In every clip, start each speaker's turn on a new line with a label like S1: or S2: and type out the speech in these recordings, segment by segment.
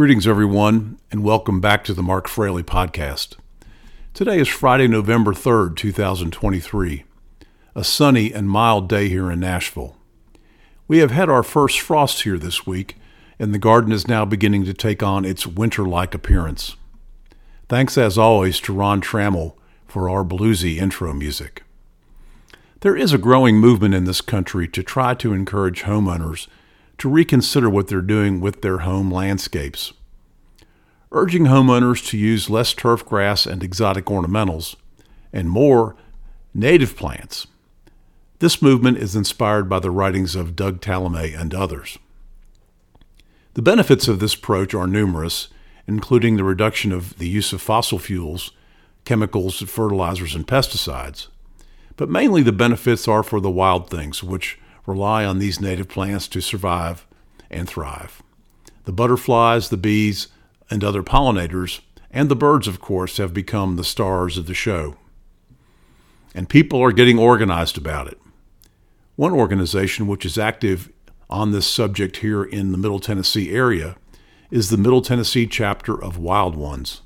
S1: Greetings, everyone, and welcome back to the Mark Fraley podcast. Today is Friday, November 3rd, 2023, a sunny and mild day here in Nashville. We have had our first frost here this week, and the garden is now beginning to take on its winter like appearance. Thanks, as always, to Ron Trammell for our bluesy intro music. There is a growing movement in this country to try to encourage homeowners to reconsider what they're doing with their home landscapes. Urging homeowners to use less turf grass and exotic ornamentals and more native plants. This movement is inspired by the writings of Doug Tallamy and others. The benefits of this approach are numerous, including the reduction of the use of fossil fuels, chemicals, fertilizers, and pesticides. But mainly the benefits are for the wild things, which rely on these native plants to survive and thrive. The butterflies, the bees, and other pollinators, and the birds, of course, have become the stars of the show. And people are getting organized about it. One organization which is active on this subject here in the Middle Tennessee area is the Middle Tennessee chapter of Wild Ones.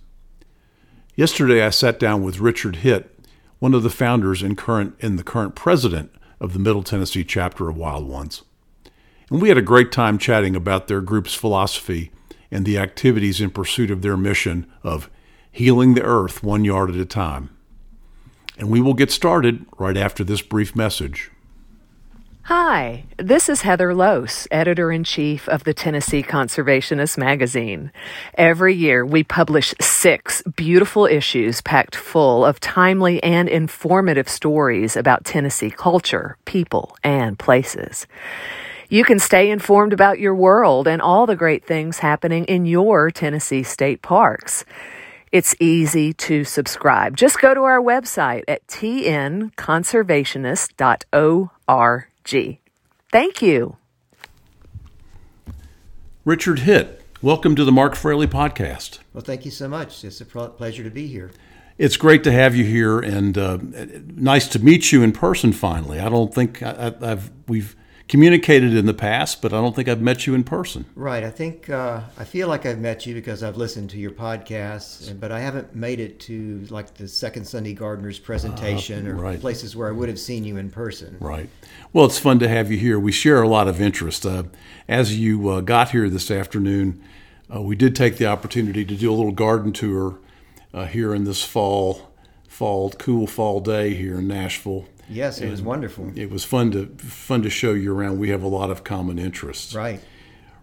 S1: Yesterday, I sat down with Richard Hitt, one of the founders and current and the current president of the Middle Tennessee chapter of Wild Ones. And we had a great time chatting about their group's philosophy and the activities in pursuit of their mission of healing the earth one yard at a time. And we will get started right after this brief message.
S2: Hi, this is Heather Lose, editor in chief of the Tennessee Conservationist magazine. Every year we publish six beautiful issues packed full of timely and informative stories about Tennessee culture, people, and places. You can stay informed about your world and all the great things happening in your Tennessee state parks. It's easy to subscribe. Just go to our website at tnconservationist.org. G. Thank you.
S1: Richard Hitt, welcome to the Mark Fraley podcast.
S3: Well, thank you so much. It's a pleasure to be here.
S1: It's great to have you here, and uh, nice to meet you in person. Finally, I don't think I, have we've communicated in the past, but I don't think I've met you in person.
S3: Right. I think uh, I feel like I've met you because I've listened to your podcasts, but I haven't made it to like the Second Sunday Gardeners presentation uh, or right. places where I would have seen you in person.
S1: Right. Well, it's fun to have you here. We share a lot of interest. Uh, as you uh, got here this afternoon, uh, we did take the opportunity to do a little garden tour uh, here in this fall, fall cool fall day here in Nashville.
S3: Yes, it was wonderful.
S1: It was fun to fun to show you around. We have a lot of common interests.
S3: Right.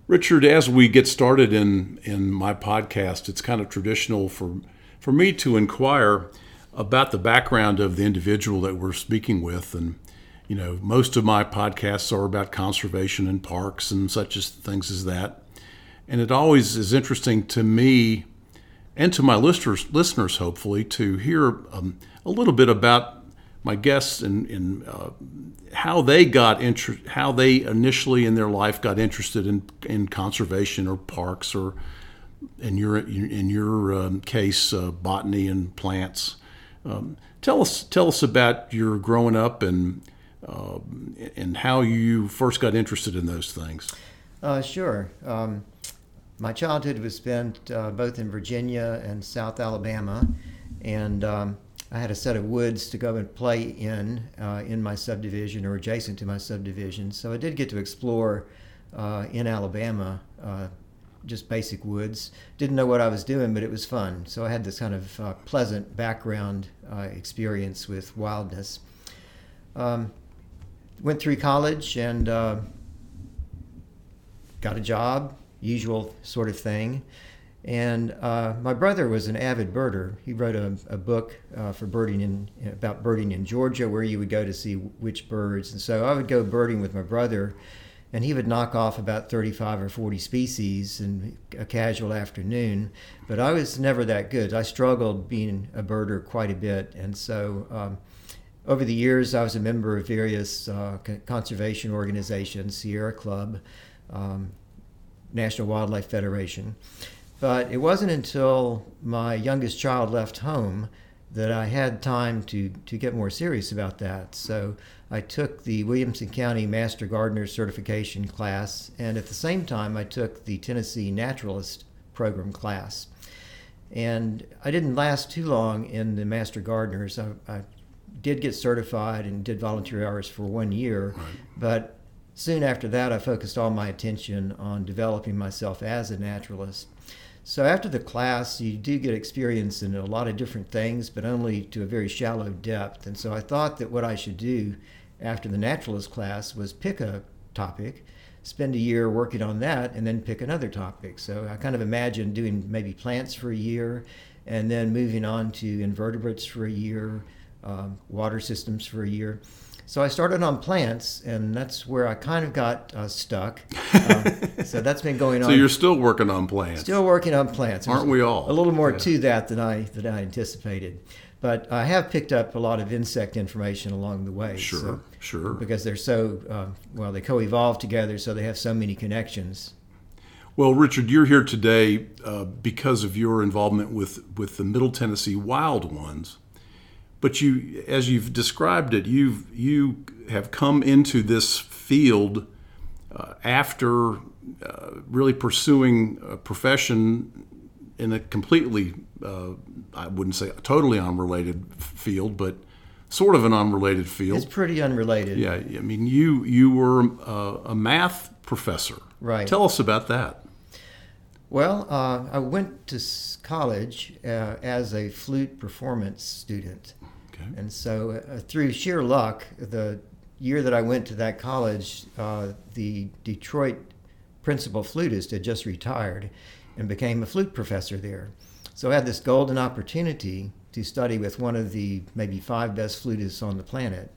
S1: Richard, as we get started in in my podcast, it's kind of traditional for for me to inquire about the background of the individual that we're speaking with and you know most of my podcasts are about conservation and parks and such as things as that and it always is interesting to me and to my listeners listeners hopefully to hear um, a little bit about my guests in, in uh, how they got inter- how they initially in their life got interested in, in conservation or parks or in your in your um, case uh, botany and plants. Um, tell us tell us about your growing up and uh, and how you first got interested in those things.
S3: Uh, sure. Um, my childhood was spent uh, both in Virginia and South Alabama, and um, I had a set of woods to go and play in uh, in my subdivision or adjacent to my subdivision. So I did get to explore uh, in Alabama uh, just basic woods. Didn't know what I was doing, but it was fun. So I had this kind of uh, pleasant background uh, experience with wildness. Um, went through college and uh, got a job, usual sort of thing. And uh, my brother was an avid birder. He wrote a, a book uh, for birding in about birding in Georgia, where you would go to see which birds. And so I would go birding with my brother, and he would knock off about 35 or 40 species in a casual afternoon. But I was never that good. I struggled being a birder quite a bit, and so. Um, over the years, I was a member of various uh, conservation organizations, Sierra Club, um, National Wildlife Federation. But it wasn't until my youngest child left home that I had time to, to get more serious about that. So I took the Williamson County Master Gardener Certification class, and at the same time, I took the Tennessee Naturalist program class. And I didn't last too long in the Master Gardeners. I, I did get certified and did volunteer hours for one year,
S1: Right.
S3: but soon after that, I focused all my attention on developing myself as a naturalist. So after the class, you do get experience in a lot of different things, but only to a very shallow depth. And so I thought that what I should do after the naturalist class was pick a topic, spend a year working on that, and then pick another topic. So I kind of imagined doing maybe plants for a year, and then moving on to invertebrates for a year, um, water systems for a year. So I started on plants, and that's where I kind of got uh, stuck. Um, so that's been going on.
S1: So you're still working on plants.
S3: Still working on plants.
S1: Aren't we all?
S3: A little more
S1: Yeah.
S3: to that than I than I anticipated, but I have picked up a lot of insect information along the way.
S1: Sure,
S3: so-
S1: sure.
S3: Because they're so um, well, they co-evolve together, so they have so many connections.
S1: Well, Richard, you're here today uh, because of your involvement with, with the Middle Tennessee Wild Ones. But you, as you've described it, you've you have come into this field uh, after uh, really pursuing a profession in a completely, uh, I wouldn't say a totally unrelated field, but sort of an unrelated field.
S3: It's pretty unrelated.
S1: yeah, I mean, you you were uh, a math professor.
S3: Right.
S1: Tell us about that.
S3: Well, uh, I went to college uh, as a flute performance student.
S1: Okay.
S3: And so, uh, through sheer luck, the year that I went to that college, uh, the Detroit principal flutist had just retired and became a flute professor there. So I had this golden opportunity to study with one of the maybe five best flutists on the planet.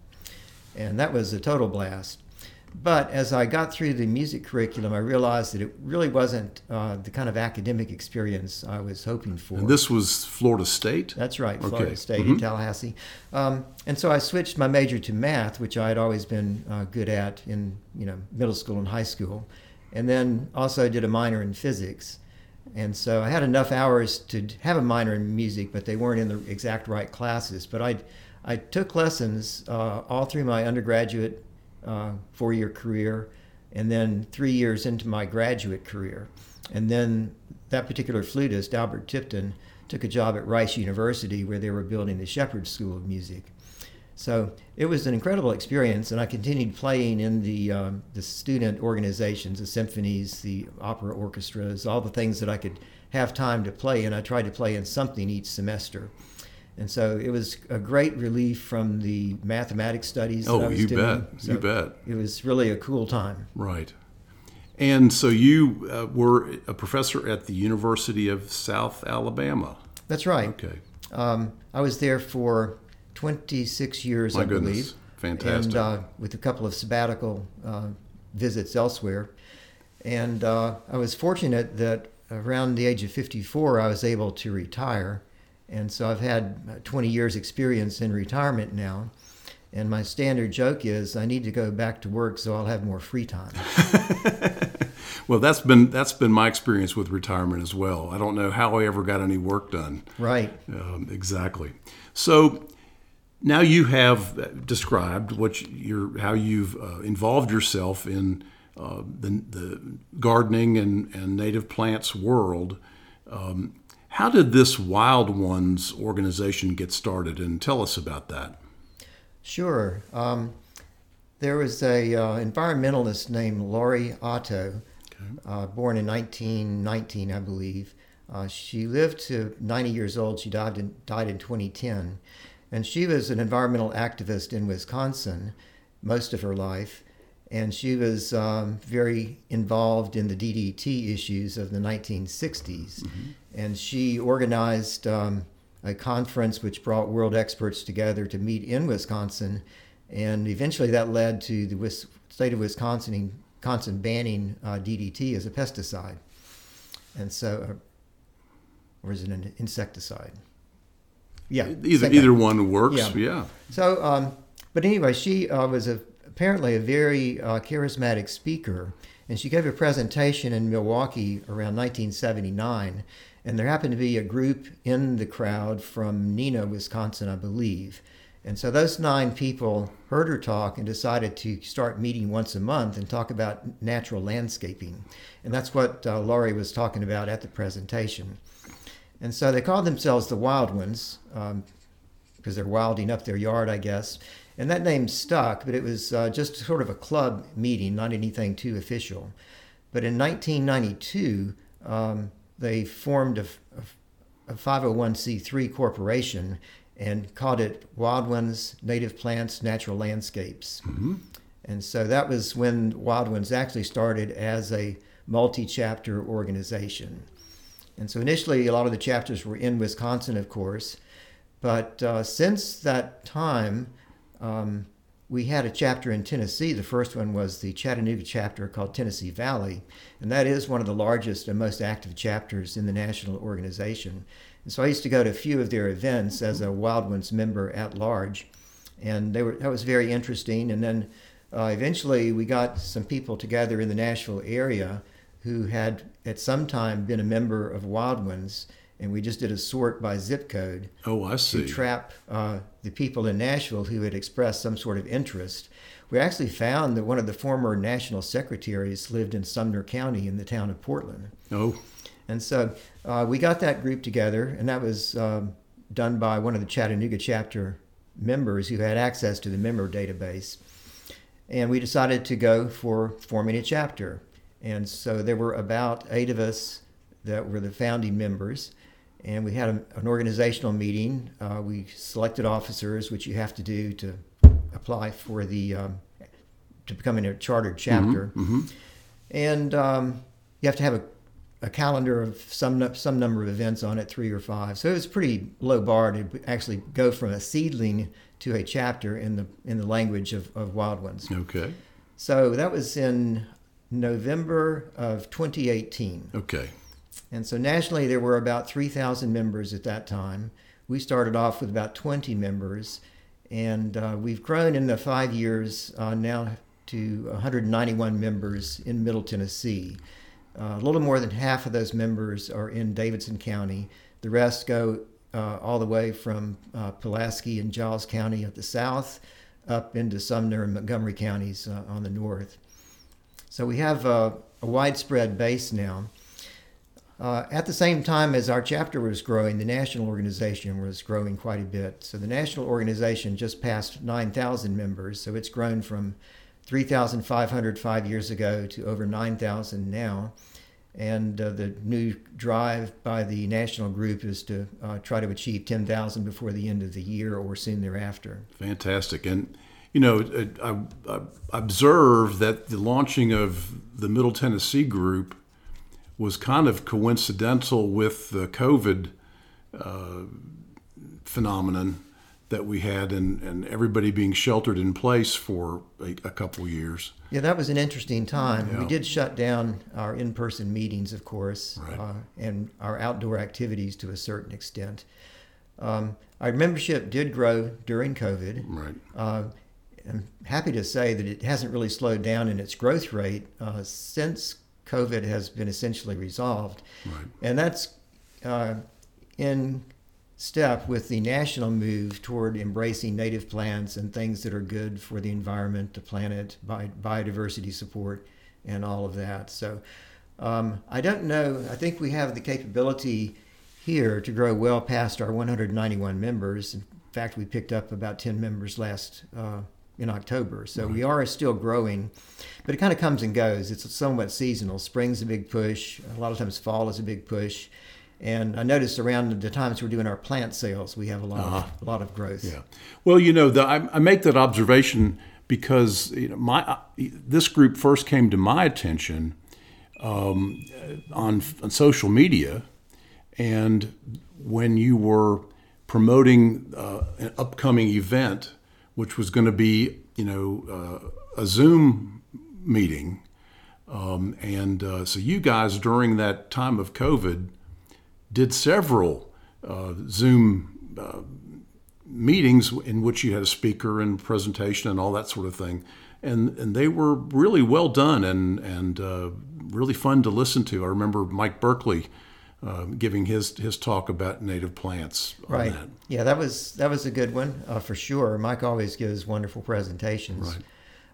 S3: And that was a total blast. But as I got through the music curriculum, I realized that it really wasn't uh, the kind of academic experience I was hoping for.
S1: And this was Florida State?
S3: That's right,
S1: Okay.
S3: Florida State
S1: Mhm.
S3: in Tallahassee. Um, and so I switched my major to math, which I had always been uh, good at in you know middle school and high school, and then also did a minor in physics. And so I had enough hours to have a minor in music, but they weren't in the exact right classes. But I, I took lessons uh, all through my undergraduate uh, four-year career, and then three years into my graduate career. And then that particular flutist, Albert Tipton, took a job at Rice University where they were building the Shepherd School of Music. So it was an incredible experience, and I continued playing in the um, the student organizations, the symphonies, the opera orchestras, all the things that I could have time to play, and I tried to play in something each semester. And so it was a great relief from the mathematics studies. that
S1: Oh,
S3: I was
S1: you
S3: doing.
S1: bet.
S3: So
S1: You bet.
S3: It was really a cool time.
S1: Right. And so you uh, were a professor at the University of South Alabama.
S3: That's right.
S1: Okay.
S3: Um, I was there for 26 years,
S1: My
S3: I
S1: goodness.
S3: believe.
S1: Fantastic.
S3: And uh, with a couple of sabbatical uh, visits elsewhere. And uh, I was fortunate that around the age of 54, I was able to retire. And so I've had uh, 20 years' experience in retirement now. And my standard joke is I need to go back to work so I'll have more free time.
S1: Well, that's been that's been my experience with retirement as well. I don't know how I ever got any work done.
S3: right.
S1: Um, exactly. So now you have described what you're how you've uh, involved yourself in uh, the, the gardening and, and native plants world. Um, how did this Wild Ones organization get started? And tell us about that.
S3: Sure. Um, there was a uh, environmentalist named Laurie Otto, uh, born in 1919, I believe. Uh, she lived to 90 years old. She died in, died in 2010. And she was an environmental activist in Wisconsin most of her life. And she was um, very involved in the DDT issues of the 1960s. And she organized um, a conference which brought world experts together to meet in Wisconsin. And eventually that led to the Wis- state of Wisconsin, Wisconsin banning uh, DDT as a pesticide. And so, uh, or is it an insecticide? Yeah.
S1: Either either one works.
S3: Yeah.
S1: Yeah.
S3: So, um, but anyway, she uh, was a, apparently a very uh, charismatic speaker, and she gave a presentation in Milwaukee around 1979. And there happened to be a group in the crowd from Neenah, Wisconsin, I believe. And so those nine people heard her talk and decided to start meeting once a month and talk about natural landscaping. And that's what uh, Laurie was talking about at the presentation. And so they called themselves the Wild Ones um, because they're wilding up their yard, I guess. And that name stuck, but it was uh, just sort of a club meeting, not anything too official. But in 1992, um, they formed a, a, a 501c3 corporation and called it Wild Ones Native Plants Natural Landscapes. Mm-hmm. And so that was when Wild Ones actually started as a multi chapter organization. And so initially, a lot of the chapters were in Wisconsin, of course. But uh, since that time, um, we had a chapter in Tennessee. The first one was the Chattanooga chapter called Tennessee Valley, and that is one of the largest and most active chapters in the national organization. And so I used to go to a few of their events as a Wild Ones member at large, and they were that was very interesting. And then uh, eventually we got some people together in the Nashville area who had at some time been a member of Wild Ones and we just did a sort by zip code.
S1: Oh, I see.
S3: To trap uh, the people in Nashville who had expressed some sort of interest. We actually found that one of the former national secretaries lived in Sumner County in the town of Portland.
S1: Oh.
S3: And so uh, we got that group together, and that was um, done by one of the Chattanooga chapter members who had access to the member database. And we decided to go for forming a chapter. And so there were about eight of us that were the founding members and we had a, an organizational meeting. Uh, we selected officers, which you have to do to apply for the um, to becoming a chartered mm-hmm, chapter, mm-hmm. and um, you have to have a, a, calendar of some some number of events on it, three or five. So it was pretty low bar to actually go from a seedling to a chapter in the in the language of, of Wild Ones.
S1: Okay.
S3: So that was in November of 2018.
S1: Okay.
S3: And so nationally, there were about 3,000 members at that time. We started off with about 20 members, and uh, we've grown in the five years uh, now to 191 members in Middle Tennessee. Uh, a little more than half of those members are in Davidson County. The rest go uh, all the way from uh, Pulaski and Giles County at the south up into Sumner and Montgomery counties uh, on the north. So we have a widespread base now. Uh, at the same time as our chapter was growing, the national organization was growing quite a bit. So the national organization just passed 9,000 members. So it's grown from 3,500 five years ago to over 9,000 now. And uh, the new drive by the national group is to uh, try to achieve 10,000 before the end of the year or soon thereafter.
S1: Fantastic. And, you know, I, I observed that the launching of the Middle Tennessee group was kind of coincidental with the COVID uh, phenomenon that we had and, and everybody being sheltered in place for a, a couple years.
S3: Yeah, that was an interesting time. Yeah. We did shut down our in person meetings, of course, right. uh, and our outdoor activities to a certain extent. Um, our membership did grow during COVID.
S1: Right.
S3: Uh, I'm happy to say that it hasn't really slowed down in its growth rate uh, since COVID has been essentially resolved.
S1: Right.
S3: And that's uh, in step with the national move toward embracing native plants and things that are good for the environment, the planet, bi- biodiversity support, and all of that. So um, I don't know. I think we have the capability here to grow well past our 191 members. In fact, we picked up about 10 members last uh, in October. So we are still growing, but it kind of comes and goes. It's somewhat seasonal. Spring's a big push. A lot of times fall is a big push. And I noticed around the times we're doing our plant sales, we have a lot uh-huh. of a lot of growth.
S1: Yeah. Well, you know, the, I, I, make that observation because you know my uh, this group first came to my attention um, on, on social media, and when you were promoting uh, an upcoming event which was going to be, you know, uh, a Zoom meeting. Um, and uh, so you guys, during that time of COVID, did several uh, Zoom uh, meetings in which you had a speaker and presentation and all that sort of thing. And, and they were really well done and, and uh, really fun to listen to. I remember Mike Berkeley uh, giving his his talk about native plants. on
S3: Right.
S1: that.
S3: Yeah, that was that was a good one uh, for sure. Mike always gives wonderful presentations.
S1: Right.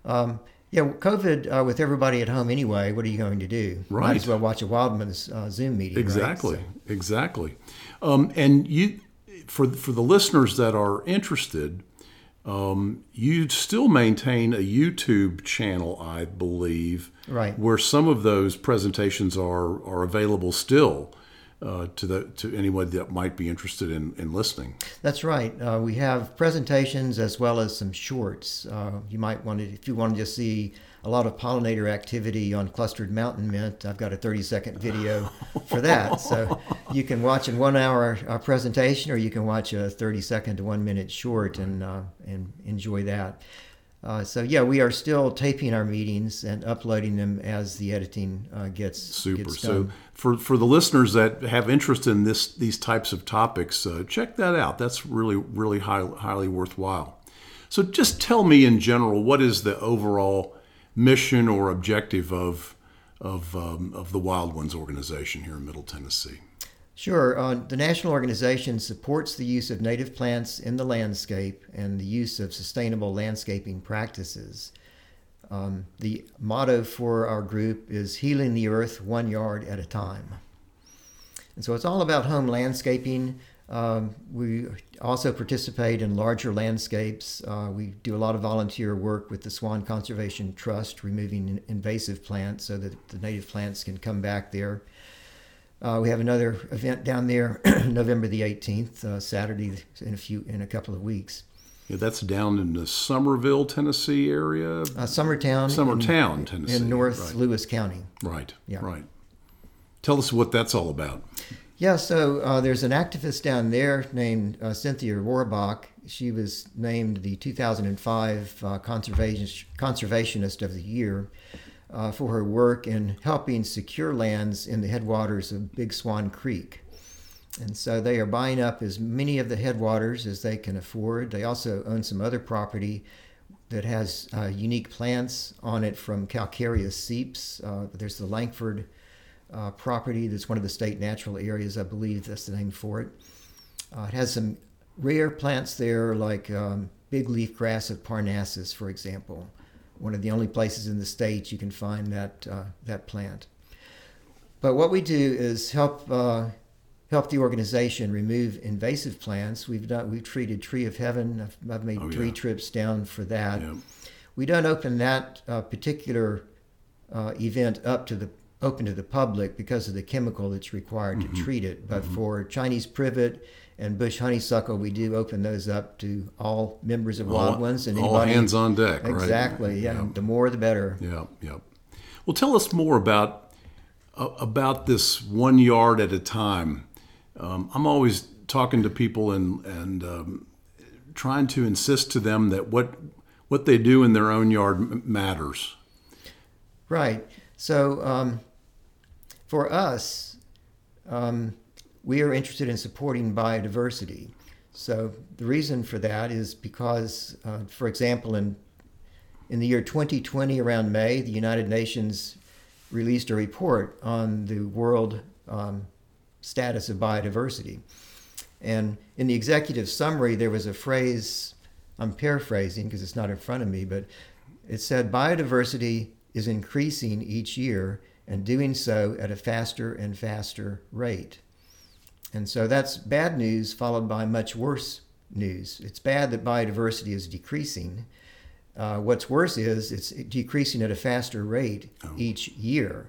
S3: Um, yeah, COVID uh, with everybody at home anyway. What are you going to do? Might
S1: Right.
S3: as well watch a Wild Ones uh, Zoom meeting. right?
S1: Exactly,
S3: So-
S1: exactly. Um, and you, for for the listeners that are interested, um, you still maintain a YouTube channel, I believe,
S3: Right.
S1: where some of those presentations are are available still uh, to the to anyone that might be interested in in listening.
S3: That's right. Uh, we have presentations as well as some shorts. Uh, you might want to, if you want to just see a lot of pollinator activity on clustered mountain mint, I've got a 30 second video for that. So you can watch a one hour uh, presentation or you can watch a 30 second to one minute short and, uh, and enjoy that. Uh, so yeah, we are still taping our meetings and uploading them as the editing uh, gets
S1: Super.
S3: Gets
S1: So for for the listeners that have interest in this these types of topics, uh, check that out. That's really really high, highly worthwhile. So just tell me in general what is the overall mission or objective of of um, of the Wild Ones organization here in Middle Tennessee.
S3: Sure. Uh, the national organization supports the use of native plants in the landscape and the use of sustainable landscaping practices. Um, the motto for our group is healing the earth one yard at a time. And so it's all about home landscaping. Um, we also participate in larger landscapes. Uh, we do a lot of volunteer work with the Swan Conservation Trust, removing invasive plants so that the native plants can come back there. Uh, we have another event down there, November the 18th, uh, Saturday in a few in a couple of weeks.
S1: Yeah, that's down in the Somerville, Tennessee area.
S3: Uh, Summertown,
S1: Summertown,
S3: in,
S1: Tennessee,
S3: in North
S1: right.
S3: Lewis County.
S1: Right.
S3: Yeah.
S1: Right. Tell us what that's all about.
S3: Yeah, so uh, there's an activist down there named uh, Cynthia Rohrbach. She was named the 2005 uh, Conservation, Conservationist of the Year uh, for her work in helping secure lands in the headwaters of Big Swan Creek. And so they are buying up as many of the headwaters as they can afford. They also own some other property that has uh, unique plants on it from calcareous seeps. Uh, there's the Langford uh, property that's one of the state natural areas, I believe that's the name for it. Uh, it has some rare plants there, like um, big leaf grass of Parnassus, for example. One of the only places in the state you can find that uh, that plant. But what we do is help uh, help the organization remove invasive plants. We've done we've treated Tree of Heaven. I've, I've made
S1: Oh,
S3: three
S1: yeah.
S3: trips down for that.
S1: Yeah.
S3: We don't open that uh, particular uh, event up to the open to the public because of the chemical that's required
S1: Mm-hmm.
S3: to treat it. But for Chinese privet and bush honeysuckle, we do open those up to all members of Wild
S1: all,
S3: Ones and
S1: all
S3: anybody.
S1: hands on deck. right?
S3: Exactly. Yeah. The more, the better.
S1: Yeah, yeah. Well, tell us more about uh, about this one yard at a time. Um, I'm always talking to people and and um, trying to insist to them that what what they do in their own yard m- matters.
S3: Right. So um, for us, um, we are interested in supporting biodiversity. So the reason for that is because, uh, for example, in in the year 2020, around May, the United Nations released a report on the world um, status of biodiversity. And in the executive summary, there was a phrase, I'm paraphrasing because it's not in front of me, but it said biodiversity is increasing each year and doing so at a faster and faster rate. And so that's bad news followed by much worse news. It's bad that biodiversity is decreasing. Uh, what's worse is it's decreasing at a faster rate each year.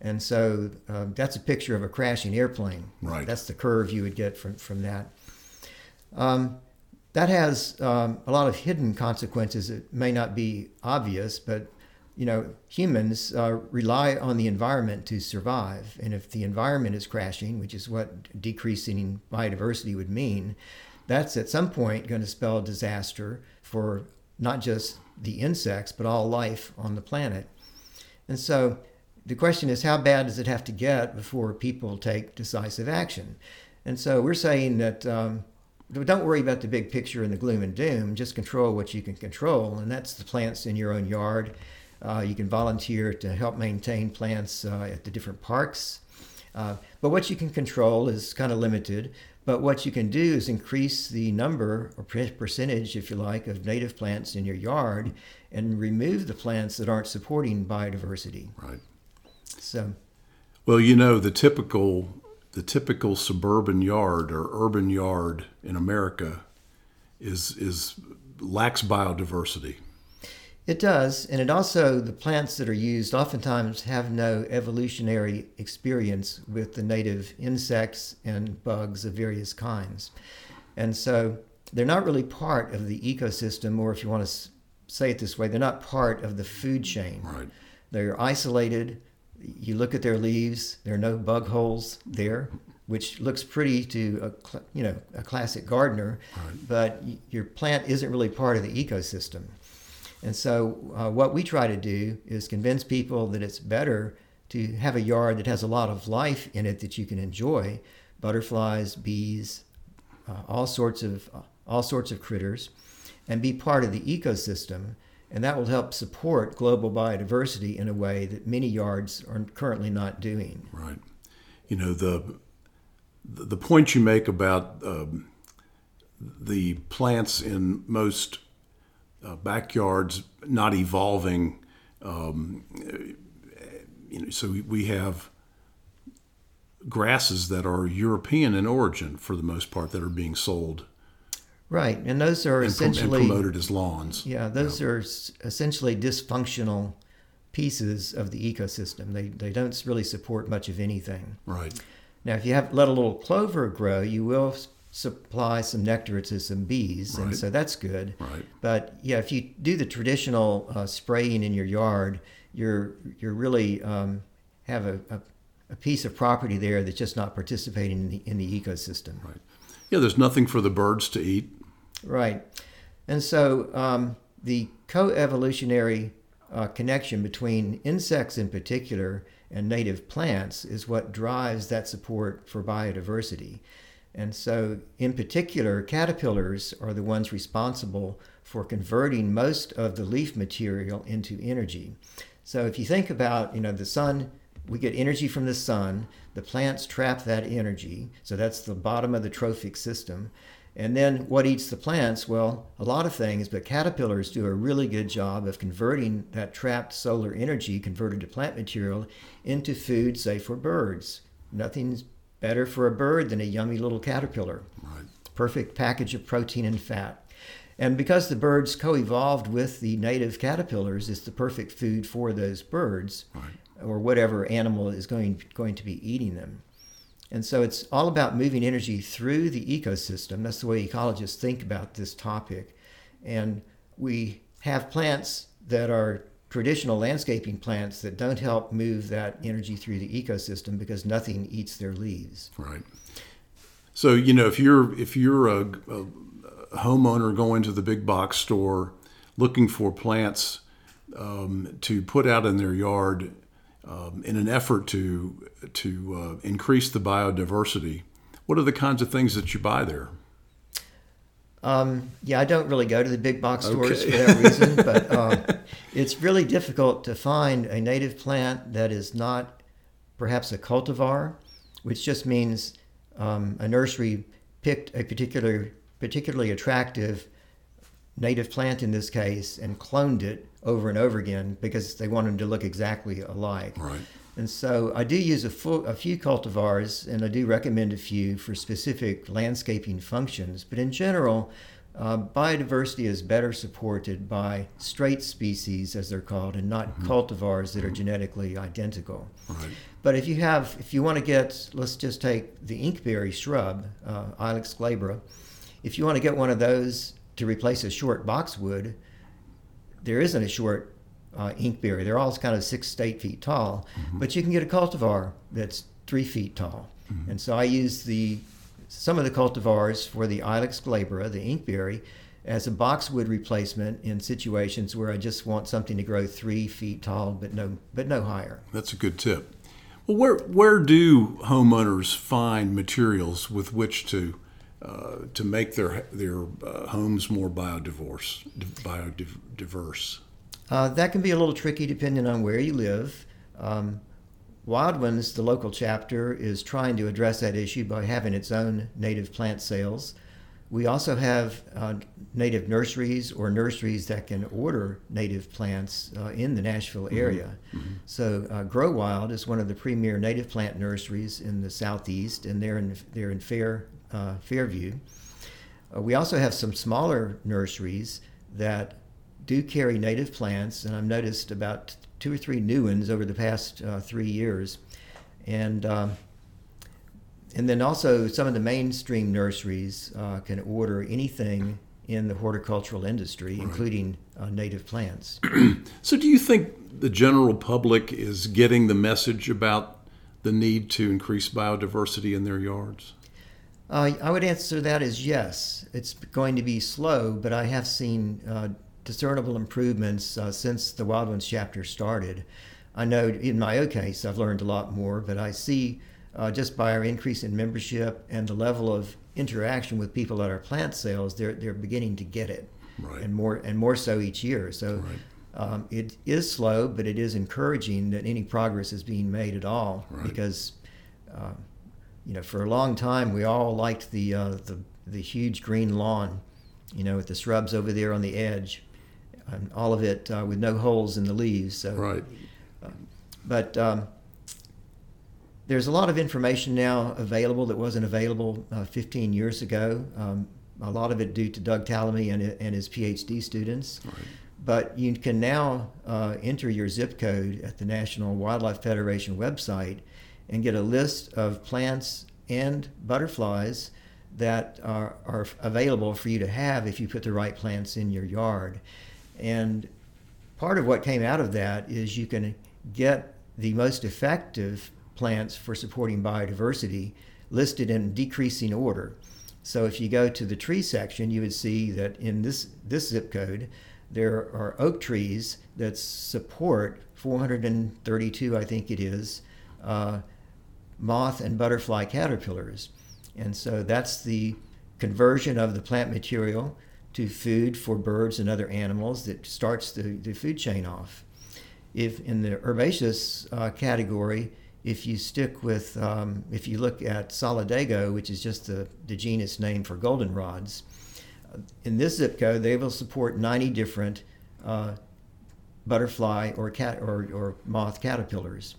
S3: And so um, that's a picture of a crashing airplane.
S1: Right.
S3: That's the curve you would get from, from that. Um, that has um, a lot of hidden consequences that may not be obvious, but you know, humans uh, rely on the environment to survive, and if the environment is crashing, which is what decreasing biodiversity would mean, that's at some point going to spell disaster for not just the insects but all life on the planet. And so the question is, how bad does it have to get before people take decisive action? And so we're saying that um, don't worry about the big picture and the gloom and doom. Just control what you can control, and that's the plants in your own yard. Uh, you can volunteer to help maintain plants uh, at the different parks. Uh, but what you can control is kind of limited. But what you can do is increase the number or percentage, if you like, of native plants in your yard and remove the plants that aren't supporting biodiversity.
S1: Right.
S3: So,
S1: well, you know, the typical the typical suburban yard or urban yard in America is is lacks biodiversity.
S3: It does, and it also the plants that are used oftentimes have no evolutionary experience with the native insects and bugs of various kinds, and so they're not really part of the ecosystem, or if you want to say it this way, they're not part of the food chain.
S1: Right.
S3: They're isolated. You look at their leaves; there are no bug holes there, which looks pretty to a you know a classic gardener,
S1: right.
S3: but your plant isn't really part of the ecosystem. And so, uh, what we try to do is convince people that it's better to have a yard that has a lot of life in it that you can enjoy butterflies, bees, uh, all sorts of uh, all sorts of critters, and be part of the ecosystem. And that will help support global biodiversity in a way that many yards are currently not doing.
S1: Right. You know the the point you make about um, the plants in most uh, backyards not evolving. Um, you know, so we have grasses that are European in origin for the most part that are being sold.
S3: Right, and those are
S1: and
S3: essentially
S1: and promoted as lawns.
S3: Yeah, those are essentially dysfunctional pieces of the ecosystem. They they don't really support much of anything.
S1: Right.
S3: Now, if you have let a little clover grow, you will supply some nectar to some bees,
S1: right.
S3: and so that's good.
S1: Right.
S3: But yeah, if you do the traditional uh, spraying in your yard, you're you're really um, have a, a, a, piece of property there that's just not participating in the in the ecosystem.
S1: Right. Yeah, there's nothing for the birds to eat.
S3: Right, and so um, the coevolutionary uh, connection between insects in particular and native plants is what drives that support for biodiversity. And so, in particular, caterpillars are the ones responsible for converting most of the leaf material into energy. So, if you think about, you know, the sun, we get energy from the sun, the plants trap that energy. So, that's the bottom of the trophic system. And then what eats the plants? Well, a lot of things, but caterpillars do a really good job of converting that trapped solar energy converted to plant material into food, say, for birds. Nothing's Better for a bird than a yummy little caterpillar.
S1: Right.
S3: Perfect package of protein and fat. And because the birds co evolved with the native caterpillars, it's the perfect food for those birds
S1: right.
S3: or whatever animal is going, going to be eating them. And so it's all about moving energy through the ecosystem. That's the way ecologists think about this topic. And we have plants that are traditional landscaping plants that don't help move that energy through the ecosystem because nothing eats their leaves.
S1: Right. So you know if you're if you're a, a homeowner going to the big box store looking for plants um, to put out in their yard um, in an effort to to uh, increase the biodiversity, what are the kinds of things that you buy there?
S3: Um, yeah, I don't really go to the big box stores
S1: okay.
S3: for that reason, but uh, it's really difficult to find a native plant that is not perhaps a cultivar, which just means um, a nursery picked a particular particularly attractive native plant in this case and cloned it over and over again because they want them to look exactly alike.
S1: Right.
S3: And so I do use a, full, a few cultivars, and I do recommend a few for specific landscaping functions. But in general, uh, biodiversity is better supported by straight species, as they're called, and not mm-hmm. cultivars that are genetically identical.
S1: Right.
S3: But if you have, if you want to get, let's just take the inkberry shrub, uh, Ilex glabra. If you want to get one of those to replace a short boxwood, there isn't a short uh, inkberry. They're all kind of six to eight feet tall, mm-hmm. but you can get a cultivar that's three feet tall. Mm-hmm. And so I use the some of the cultivars for the Ilex glabra, the inkberry, as a boxwood replacement in situations where I just want something to grow three feet tall, but no but no higher.
S1: That's a good tip. Well, where where do homeowners find materials with which to uh, to make their their uh, homes more biodiverse? Biodiverse.
S3: Uh, that can be a little tricky depending on where you live. Um, Wild Ones, the local chapter, is trying to address that issue by having its own native plant sales. We also have uh, native nurseries or nurseries that can order native plants uh, in the Nashville mm-hmm. area. Mm-hmm. So uh, Grow Wild is one of the premier native plant nurseries in the southeast, and they're in they're in Fair uh, Fairview. Uh, we also have some smaller nurseries that do carry native plants, and I've noticed about two or three new ones over the past uh, three years, and um, and then also some of the mainstream nurseries uh, can order anything in the horticultural industry, right. including uh, native plants.
S1: so, do you think the general public is getting the message about the need to increase biodiversity in their yards?
S3: Uh, I would answer that as yes. It's going to be slow, but I have seen uh, discernible improvements uh, since the Wild Ones chapter started. I know in my own case, I've learned a lot more, but I see uh, just by our increase in membership and the level of interaction with people at our plant sales, they're they're beginning to get it,
S1: right.
S3: and more and more so each year. So. Right. Um, it is slow, but it is encouraging that any progress is being made at all
S1: right.
S3: because, uh, you know, for a long time we all liked the, uh, the the huge green lawn, you know, with the shrubs over there on the edge, all of it uh, with no holes in the leaves. So,
S1: right.
S3: Uh, but um, there's a lot of information now available that wasn't available uh, 15 years ago. Um, a lot of it due to Doug Tallamy and, and his PhD students.
S1: Right.
S3: But you can now uh, enter your zip code at the National Wildlife Federation website and get a list of plants and butterflies that are, are available for you to have if you put the right plants in your yard. And part of what came out of that is you can get the most effective plants for supporting biodiversity listed in decreasing order. So if you go to the tree section, you would see that in this, this zip code, there are oak trees that support 432, I think it is, uh, moth and butterfly caterpillars. And so that's the conversion of the plant material to food for birds and other animals that starts the, the food chain off. If in the herbaceous uh, category, if you stick with, um, if you look at Solidago, which is just the, the genus name for goldenrods, uh, in this zip code, they will support 90 different uh, butterfly or cat or, or moth caterpillars.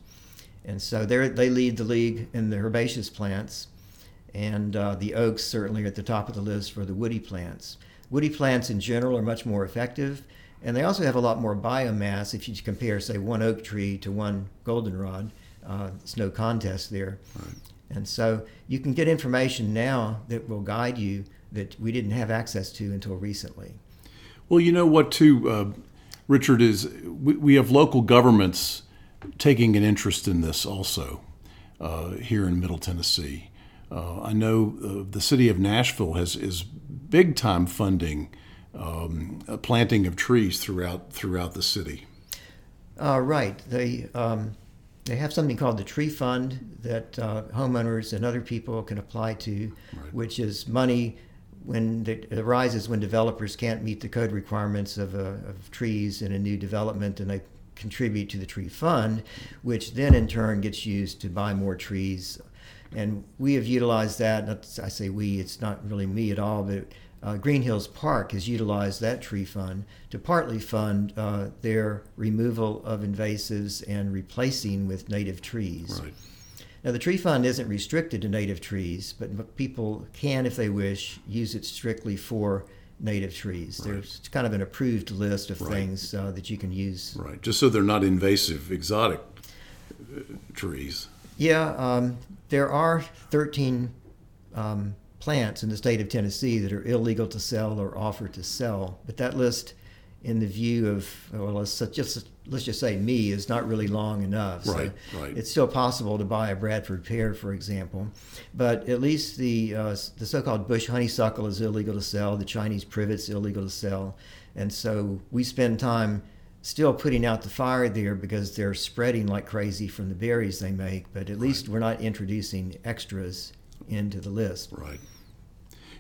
S3: And so they lead the league in the herbaceous plants, and uh, the oaks certainly are at the top of the list for the woody plants. Woody plants in general are much more effective, and they also have a lot more biomass if you compare, say, one oak tree to one goldenrod. Uh, it's no contest there.
S1: Right.
S3: And so you can get information now that will guide you that we didn't have access to until recently.
S1: Well, you know what, too, uh, Richard, is we, we, have local governments taking an interest in this also uh, here in Middle Tennessee. Uh, I know uh, the city of Nashville has is big time funding um, planting of trees throughout throughout the city.
S3: Uh, right. They um, they have something called the Tree Fund that uh, homeowners and other people can apply to,
S1: right.
S3: which is money when it arises when developers can't meet the code requirements of, uh, of trees in a new development, and they contribute to the tree fund, which then in turn gets used to buy more trees. And we have utilized that. I say we; it's not really me at all, but uh, Green Hills Park has utilized that tree fund to partly fund uh, their removal of invasives and replacing with native trees.
S1: Right.
S3: Now, the tree fund isn't restricted to native trees, but people can, if they wish, use it strictly for native trees. Right. There's kind of an approved list of right. things uh, that you can use.
S1: Right, just so they're not invasive, exotic uh, trees.
S3: Yeah, um, there are 13 um, plants in the state of Tennessee that are illegal to sell or offer to sell. But that list, in the view of well, let's just let's just say me, is not really long enough.
S1: Right, so right.
S3: It's still possible to buy a Bradford pear, for example, but at least the uh, the so-called bush honeysuckle is illegal to sell. The Chinese privet's illegal to sell, and so we spend time still putting out the fire there because they're spreading like crazy from the berries they make. But at least we're not introducing extras into the list.
S1: Right.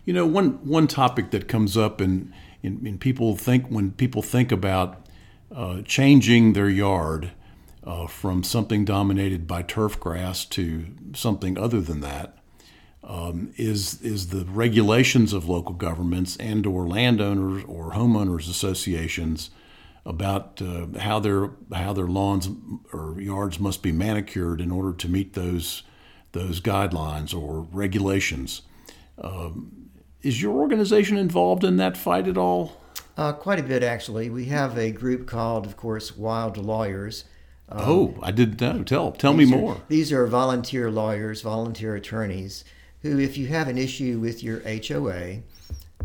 S1: You know, one one topic that comes up and in, in, people think when people think about uh, changing their yard, uh, from something dominated by turf grass to something other than that um, is is the regulations of local governments and or landowners or homeowners associations about uh, how their how their lawns or yards must be manicured in order to meet those those guidelines or regulations. Um, is your organization involved in that fight at all?
S3: Uh, quite a bit, actually. We have a group called, of course, Wild Lawyers.
S1: Um, oh, I didn't know. Tell tell me more.
S3: Are, these are volunteer lawyers, volunteer attorneys who, if you have an issue with your HOA,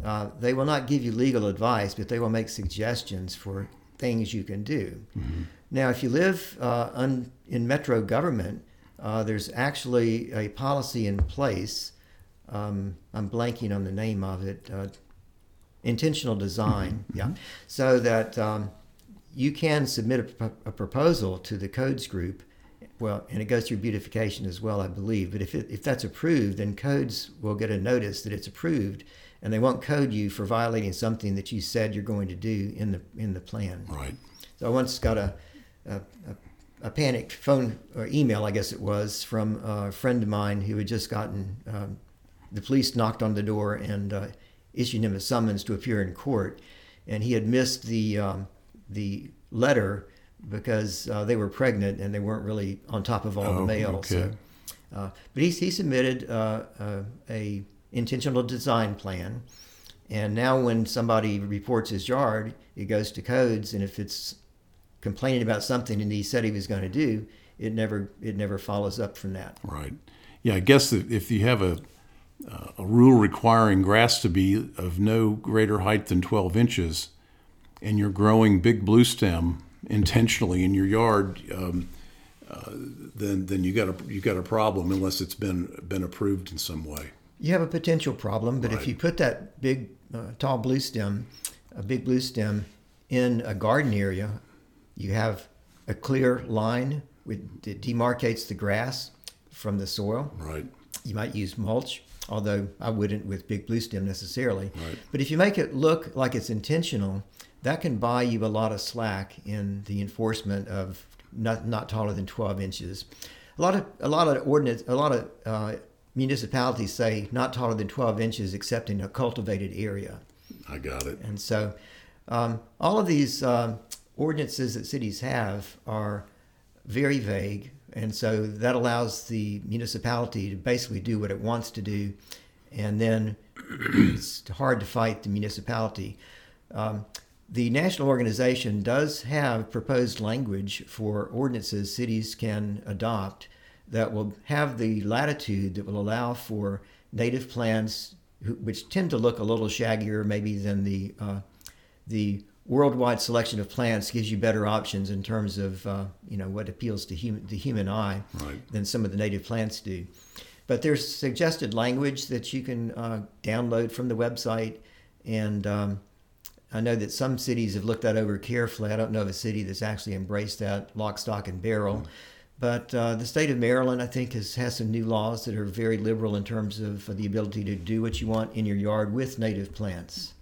S3: uh, they will not give you legal advice, but they will make suggestions for things you can do. Mm-hmm. Now, if you live uh, un, in metro government, uh, there's actually a policy in place. Um, I'm blanking on the name of it. Uh, intentional design, mm-hmm. yeah. So that um, you can submit a, a proposal to the codes group well, and it goes through beautification as well, I believe. But if, it, if that's approved, then codes will get a notice that it's approved, and they won't code you for violating something that you said you're going to do in the in the plan.
S1: Right.
S3: So I once got a a, a, a panicked phone or email, I guess it was, from a friend of mine who had just gotten um, the police knocked on the door and uh, issued him a summons to appear in court, and he had missed the um, the letter because uh, they were pregnant and they weren't really on top of all oh, the mail. Okay. So, uh, but he, he submitted uh, uh, a intentional design plan, and now when somebody reports his yard, it goes to codes, and if it's complaining about something and he said he was going to do, it never it never follows up from that.
S1: Right. Yeah, I guess that if you have a a rule requiring grass to be of no greater height than 12 inches, and you're growing big blue stem intentionally in your yard, um, uh, then then you got a you got a problem unless it's been been approved in some way.
S3: You have a potential problem, but right. if you put that big uh, tall blue stem, a big blue stem, in a garden area, you have a clear line with, that demarcates the grass from the soil.
S1: Right.
S3: You might use mulch, although I wouldn't with big blue stem necessarily.
S1: Right.
S3: But if you make it look like it's intentional, that can buy you a lot of slack in the enforcement of not, not taller than 12 inches. A lot of a lot of ordinance, a lot of uh, municipalities say not taller than 12 inches except in a cultivated area.
S1: I got it.
S3: And so, um, all of these uh, ordinances that cities have are very vague, and so that allows the municipality to basically do what it wants to do, and then it's hard to fight the municipality. Um, the national organization does have proposed language for ordinances cities can adopt that will have the latitude that will allow for native plants, which tend to look a little shaggier maybe than the uh, the worldwide selection of plants gives you better options in terms of uh, you know what appeals to human, the human eye
S1: right.
S3: than some of the native plants do. But there's suggested language that you can uh, download from the website, and um, I know that some cities have looked that over carefully. I don't know of a city that's actually embraced that lock, stock, and barrel. Mm. But uh, the state of Maryland, I think, has, has some new laws that are very liberal in terms of the ability to do what you want in your yard with native plants.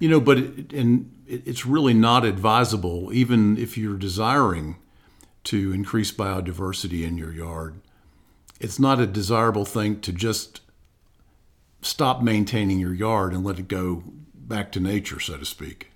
S1: You know, but it, and it's really not advisable, even if you're desiring to increase biodiversity in your yard. It's not a desirable thing to just stop maintaining your yard and let it go back to nature, so to speak.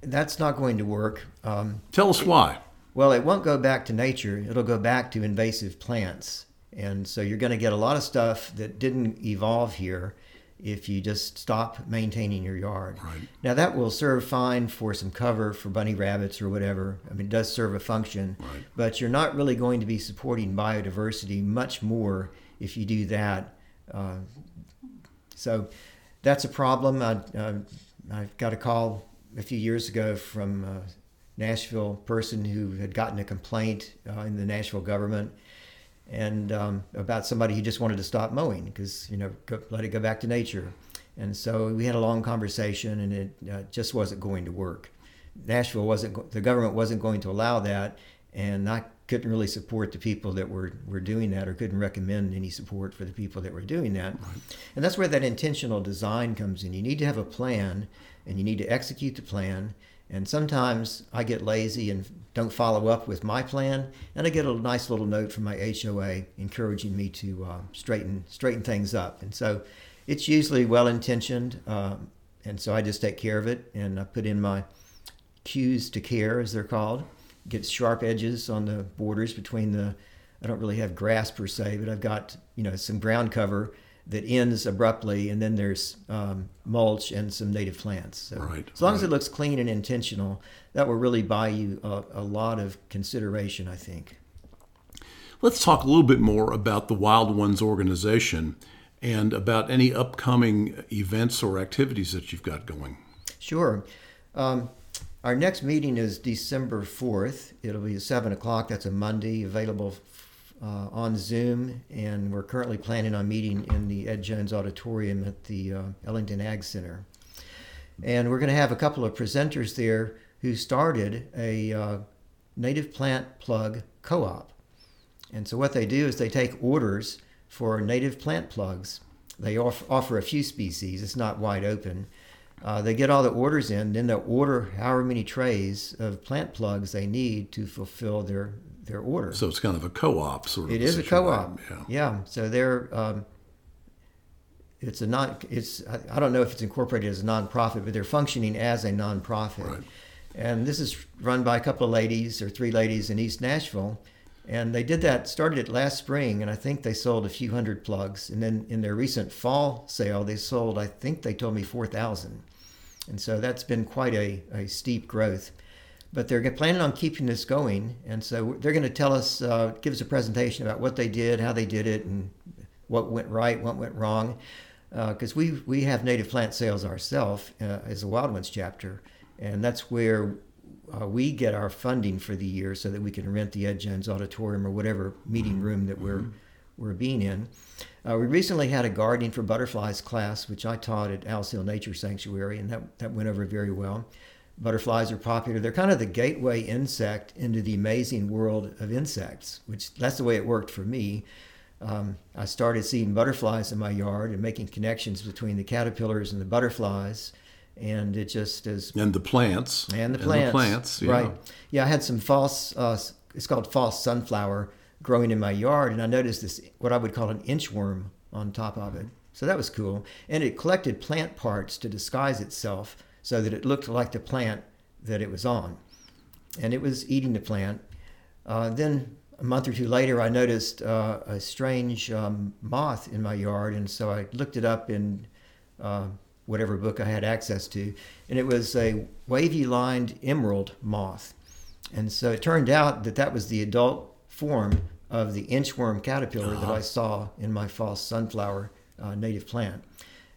S3: That's not going to work. Um,
S1: Tell us why.
S3: Well, it won't go back to nature. It'll go back to invasive plants. And so you're going to get a lot of stuff that didn't evolve here if you just stop maintaining your yard.
S1: Right.
S3: Now, that will serve fine for some cover for bunny rabbits or whatever. I mean, it does serve a function.
S1: Right.
S3: But you're not really going to be supporting biodiversity much more if you do that. Uh, so that's a problem. I, uh, I got a call a few years ago from a Nashville person who had gotten a complaint uh, in the Nashville government and um, about somebody who just wanted to stop mowing because you know go, let it go back to nature. And so we had a long conversation, and it uh, just wasn't going to work. Nashville wasn't the government wasn't going to allow that, and I couldn't really support the people that were, were doing that or couldn't recommend any support for the people that were doing that.
S1: Right.
S3: And that's where that intentional design comes in. You need to have a plan and you need to execute the plan And sometimes I get lazy and don't follow up with my plan, and I get a nice little note from my HOA encouraging me to uh, straighten straighten things up. And so it's usually well intentioned, um, and so I just take care of it, and I put in my cues to care, as they're called. Get sharp edges on the borders between the. I don't really have grass per se, but I've got you know some ground cover that ends abruptly, and then there's um, mulch and some native plants. So
S1: Right,
S3: as long as it looks clean and intentional, that will really buy you a, a lot of consideration, I think.
S1: Let's talk a little bit more about the Wild Ones organization and about any upcoming events or activities that you've got going.
S3: Sure. Um, our next meeting is December 4th. It'll be at 7 o'clock. That's a Monday, available uh, on Zoom. And we're currently planning on meeting in the Ed Jones Auditorium at the uh, Ellington Ag Center. And we're going to have a couple of presenters there who started a uh, native plant plug co op. And so what they do is they take orders for native plant plugs. They off- offer a few species. It's not wide open. Uh, they get all the orders in, then they'll order however many trays of plant plugs they need to fulfill their their order.
S1: So it's kind of a co-op sort of.
S3: It is a co-op.
S1: Yeah.
S3: Yeah. So they're um, it's a non. It's I, I don't know if it's incorporated as a nonprofit, but they're functioning as a nonprofit.
S1: Right.
S3: And this is run by a couple of ladies or three ladies in East Nashville. And they did that, started it last spring, and I think they sold a few hundred plugs. And then in their recent fall sale, they sold, I think they told me 4,000. And so that's been quite a, a steep growth. But they're planning on keeping this going. And so they're going to tell us, uh, give us a presentation about what they did, how they did it, and what went right, what went wrong. Because we, we have native plant sales ourselves uh, as a Wild Ones chapter. And that's where uh, we get our funding for the year so that we can rent the Ed Jones Auditorium or whatever meeting room that we're, we're being in. Uh, we recently had a gardening for butterflies class, which I taught at Owl's Hill Nature Sanctuary, and that, that went over very well. Butterflies are popular. They're kind of the gateway insect into the amazing world of insects, which that's the way it worked for me. Um, I started seeing butterflies in my yard and making connections between the caterpillars and the butterflies, and it just is
S1: And the plants.
S3: and the plants.
S1: and the plants. Yeah.
S3: Right. Yeah, I had some false, uh, it's called false sunflower growing in my yard, and I noticed this, what I would call an inchworm on top of it. So that was cool. And it collected plant parts to disguise itself so that it looked like the plant that it was on. And it was eating the plant. Uh, then a month or two later, I noticed uh, a strange um, moth in my yard, and so I looked it up in uh, whatever book I had access to, and it was a wavy lined emerald moth. And so it turned out that that was the adult form of the inchworm caterpillar that I saw in my false sunflower uh, native plant.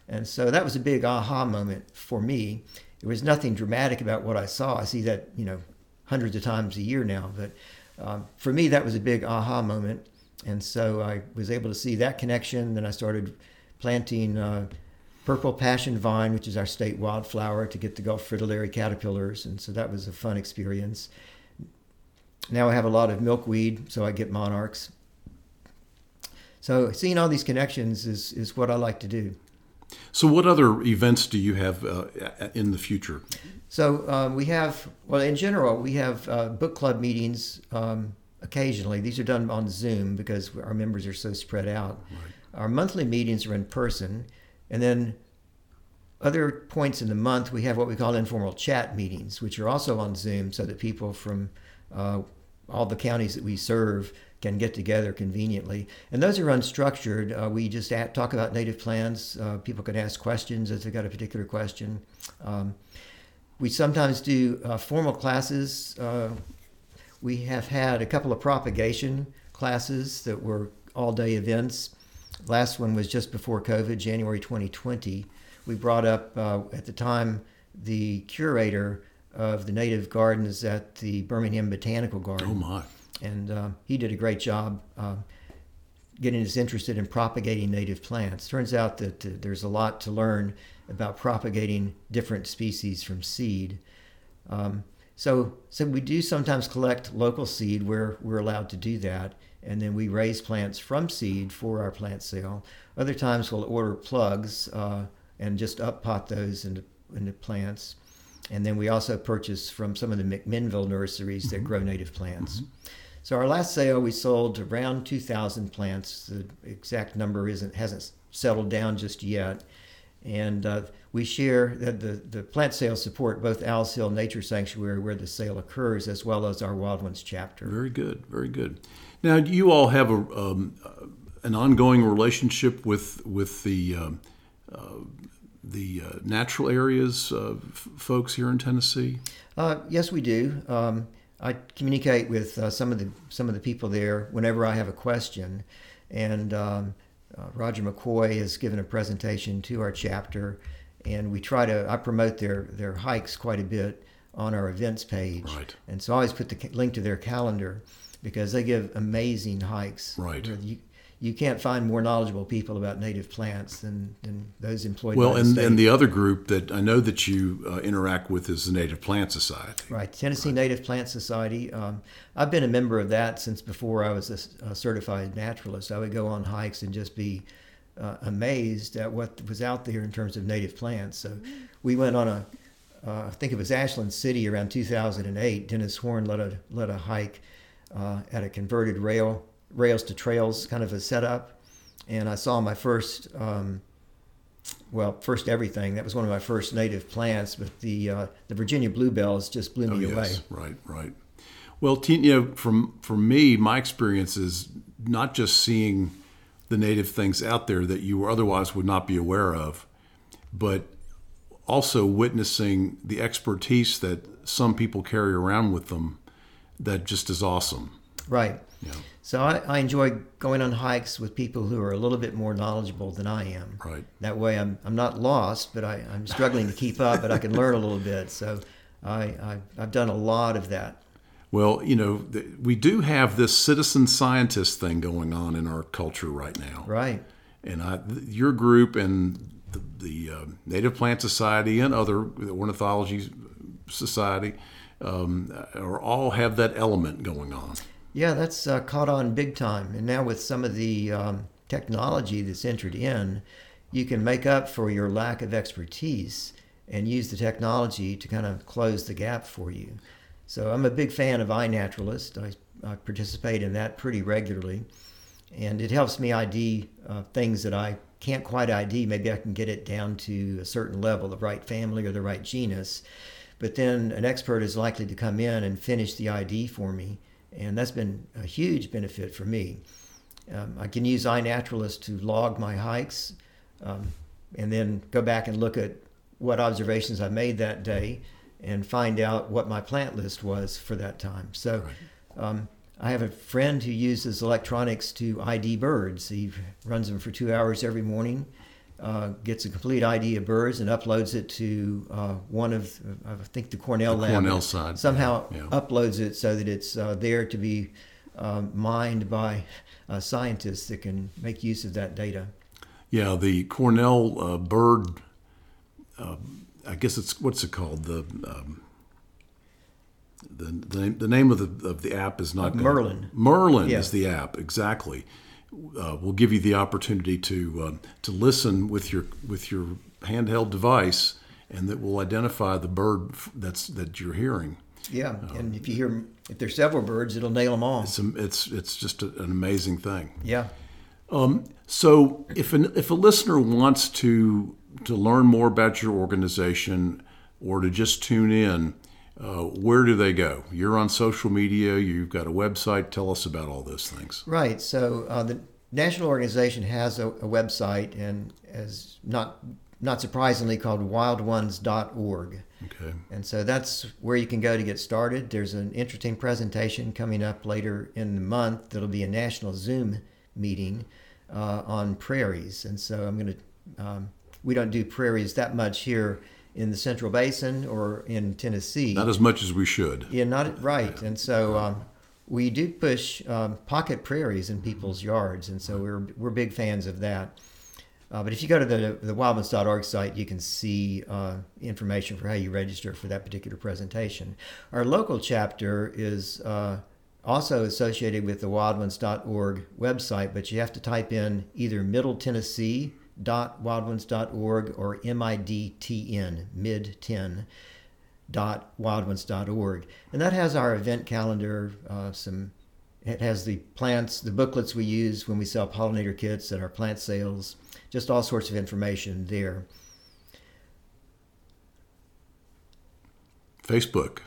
S3: And so that was a big aha moment for me. There was nothing dramatic about what I saw. I see that, you know, hundreds of times a year now. But um, for me, that was a big aha moment. And so I was able to see that connection. Then I started planting uh, purple passion vine, which is our state wildflower, to get the Gulf fritillary caterpillars. And so that was a fun experience. Now I have a lot of milkweed, so I get monarchs. So seeing all these connections is, is what I like to do.
S1: So, what other events do you have uh, in the future?
S3: So um, we have, well, in general, we have uh, book club meetings um, occasionally. These are done on Zoom because our members are so spread out. Our monthly meetings are in person, and then other points in the month we have what we call informal chat meetings, which are also on Zoom, so that people from uh, all the counties that we serve can get together conveniently. And those are unstructured. Uh, we just at, talk about native plants. Uh, people can ask questions if they've got a particular question. Um, we sometimes do uh, formal classes. Uh, we have had a couple of propagation classes that were all day events. Last one was just before COVID, January 2020. We brought up uh, at the time the curator of the native gardens at the Birmingham Botanical Garden
S1: Oh my!
S3: and uh, he did a great job uh, getting us interested in propagating native plants. Turns out that uh, there's a lot to learn about propagating different species from seed. Um, so, so we do sometimes collect local seed where we're allowed to do that, and then we raise plants from seed for our plant sale. Other times we'll order plugs uh, and just up pot those into, into plants. And then we also purchase from some of the McMinnville nurseries that grow native plants. So our last sale, we sold around 2,000 plants. The exact number isn't hasn't settled down just yet. And uh, we share that the, the plant sales support both Owl's Hill Nature Sanctuary, where the sale occurs, as well as our Wild Ones chapter.
S1: Very good, very good. Now, you all have a, um, an ongoing relationship with with the um, uh, the uh, natural areas uh, f- folks here in Tennessee.
S3: Uh, yes, we do. Um, I communicate with uh, some of the some of the people there whenever I have a question, and um, uh, Roger McCoy has given a presentation to our chapter, and we try to I promote their their hikes quite a bit on our events page,
S1: Right.
S3: and so I always put the link to their calendar because they give amazing hikes.
S1: Right.
S3: You, you can't find more knowledgeable people about native plants than, than those employed
S1: Well,
S3: by the
S1: and, and the other group that I know that you uh, interact with is the Native Plant Society.
S3: Right, Tennessee Native Plant Society. Um, I've been a member of that since before I was a certified naturalist. I would go on hikes and just be uh, amazed at what was out there in terms of native plants. So we went on a, uh, I think it was Ashland City around 2008. Dennis Horn led a led a hike uh, at a converted rail rails to trails kind of a setup, and I saw my first. Um, well, first everything. That was one of my first native plants, but the uh, the Virginia bluebells just blew
S1: Oh,
S3: me away.
S1: yes, right, right. Well, Tina, you know, from for me, my experience is not just seeing the native things out there that you otherwise would not be aware of, but also witnessing the expertise that some people carry around with them that just is awesome.
S3: Right.
S1: Yeah.
S3: So I, I enjoy going on hikes with people who are a little bit more knowledgeable than I am.
S1: Right.
S3: That way I'm, I'm not lost, but I, I'm struggling to keep up, but I can learn a little bit. So I, I, I've done a lot of that.
S1: Well, you know, th- we do have this citizen scientist thing going on in our culture right now.
S3: Right.
S1: And I, th- your group and the, the uh, Native Plant Society and other the Ornithology Society um, are all have that element going on.
S3: Yeah, that's uh, caught on big time. And now with some of the um, technology that's entered in, you can make up for your lack of expertise and use the technology to kind of close the gap for you. So I'm a big fan of iNaturalist. I, I participate in that pretty regularly. And it helps me ID uh, things that I can't quite ID. Maybe I can get it down to a certain level, the right family or the right genus. But then an expert is likely to come in and finish the ID for me and that's been a huge benefit for me. Um, I can use iNaturalist to log my hikes, um, and then go back and look at what observations I made that day, and find out what my plant list was for that time. So, um, I have a friend who uses electronics to ID birds. He runs them for two hours every morning. Uh, gets a complete ID of birds and uploads it to uh, one of, I think, the Cornell
S1: The
S3: lab.
S1: Cornell side,
S3: Somehow
S1: yeah,
S3: uploads it so that it's uh, there to be um, mined by uh, scientists that can make use of that data.
S1: Yeah, the Cornell uh, bird. Uh, I guess it's what's it called the. Um, the, the, name- the name of the, of the app is not
S3: Merlin.
S1: Merlin
S3: Yeah.
S1: is the app exactly. Uh, will give you the opportunity to um, to listen with your with your handheld device, and that will identify the bird that's that you're hearing.
S3: Yeah, and if you hear if there's several birds, it'll nail them all.
S1: It's a- it's it's just a, an amazing thing.
S3: Yeah.
S1: So, if an, if a listener wants to to learn more about your organization or to just tune in, uh, where do they go? You're on social media. You've got a website. Tell us about all those things.
S3: Right. So uh, the national organization has a, a website, and as not not surprisingly called WildOnes.org.
S1: Okay.
S3: And so that's where you can go to get started. There's an interesting presentation coming up later in the month. That'll be a national Zoom meeting uh, on prairies. And so I'm going to, um, we don't do prairies that much here in the Central Basin or in Tennessee.
S1: Not as much as we should.
S3: Yeah, not right. And so um, we do push um, pocket prairies in people's yards, and so we're we're big fans of that. Uh, but if you go to the the wildones.org site, you can see uh, information for how you register for that particular presentation. Our local chapter is uh, also associated with the wildones.org website, but you have to type in either Middle Tennessee wildones.org or MIDTN, mid 10 www.wildones.org. And that has our event calendar, uh, some it has the plants, the booklets we use when we sell pollinator kits at our plant sales, just all sorts of information there.
S1: Facebook,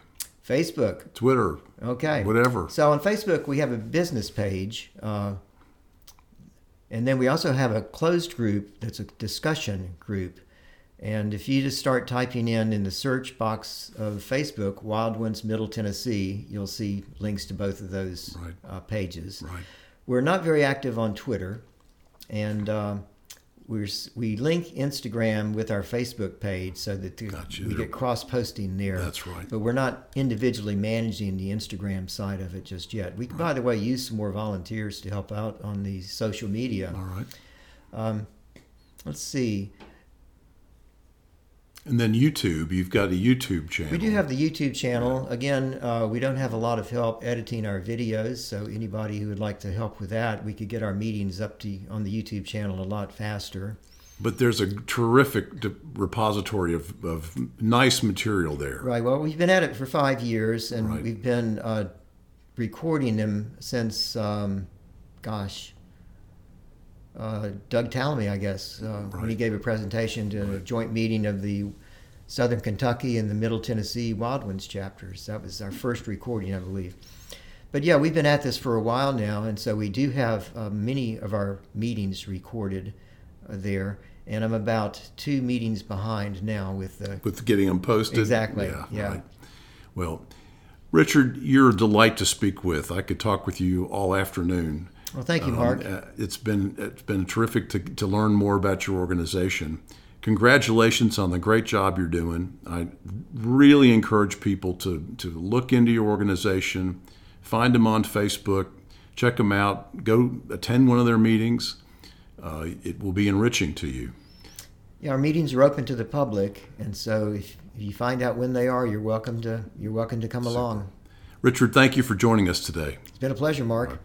S3: Facebook,
S1: Twitter,
S3: okay.
S1: whatever.
S3: So on Facebook, we have a business page. Uh, and then we also have a closed group that's a discussion group. And if you just start typing in in the search box of Facebook, Wild Ones Middle Tennessee, you'll see links to both of those
S1: Right.
S3: uh, pages.
S1: Right.
S3: We're not very active on Twitter, and uh, we're, we link Instagram with our Facebook page so that the-
S1: Gotcha.
S3: we get cross posting there.
S1: That's right.
S3: But we're not individually managing the Instagram side of it just yet. We, can by the way, use some more volunteers to help out on the social media.
S1: All right.
S3: Um, let's see.
S1: And then YouTube, you've got a YouTube channel.
S3: We do have the YouTube channel. Again, uh, we don't have a lot of help editing our videos, so anybody who would like to help with that, we could get our meetings up to on the YouTube channel a lot faster.
S1: But there's a terrific de- repository of, of nice material there.
S3: Right. Well, we've been at it for five years, and
S1: Right.
S3: we've been uh, recording them since, um, gosh, uh, Doug Tallamy, I guess, uh, when he gave a presentation to a joint meeting of the Southern Kentucky and the Middle Tennessee Wild Ones chapters. That was our first recording, I believe. But yeah, we've been at this for a while now, and so we do have uh, many of our meetings recorded uh, there. And I'm about two meetings behind now with the
S1: With getting them posted.
S3: Exactly, yeah.
S1: Well, Richard, you're a delight to speak with. I could talk with you all afternoon.
S3: Well, thank you,
S1: Um,
S3: Mark.
S1: uh, it's been it's been terrific to, to learn more about your organization. Congratulations on the great job you're doing. I really encourage people to to look into your organization, find them on Facebook, check them out, go attend one of their meetings. Uh, it will be enriching to you.
S3: Yeah, our meetings are open to the public, and so if, if you find out when they are, you're welcome to you're welcome to come along.
S1: Richard, thank you for joining us today.
S3: It's been a pleasure, Mark.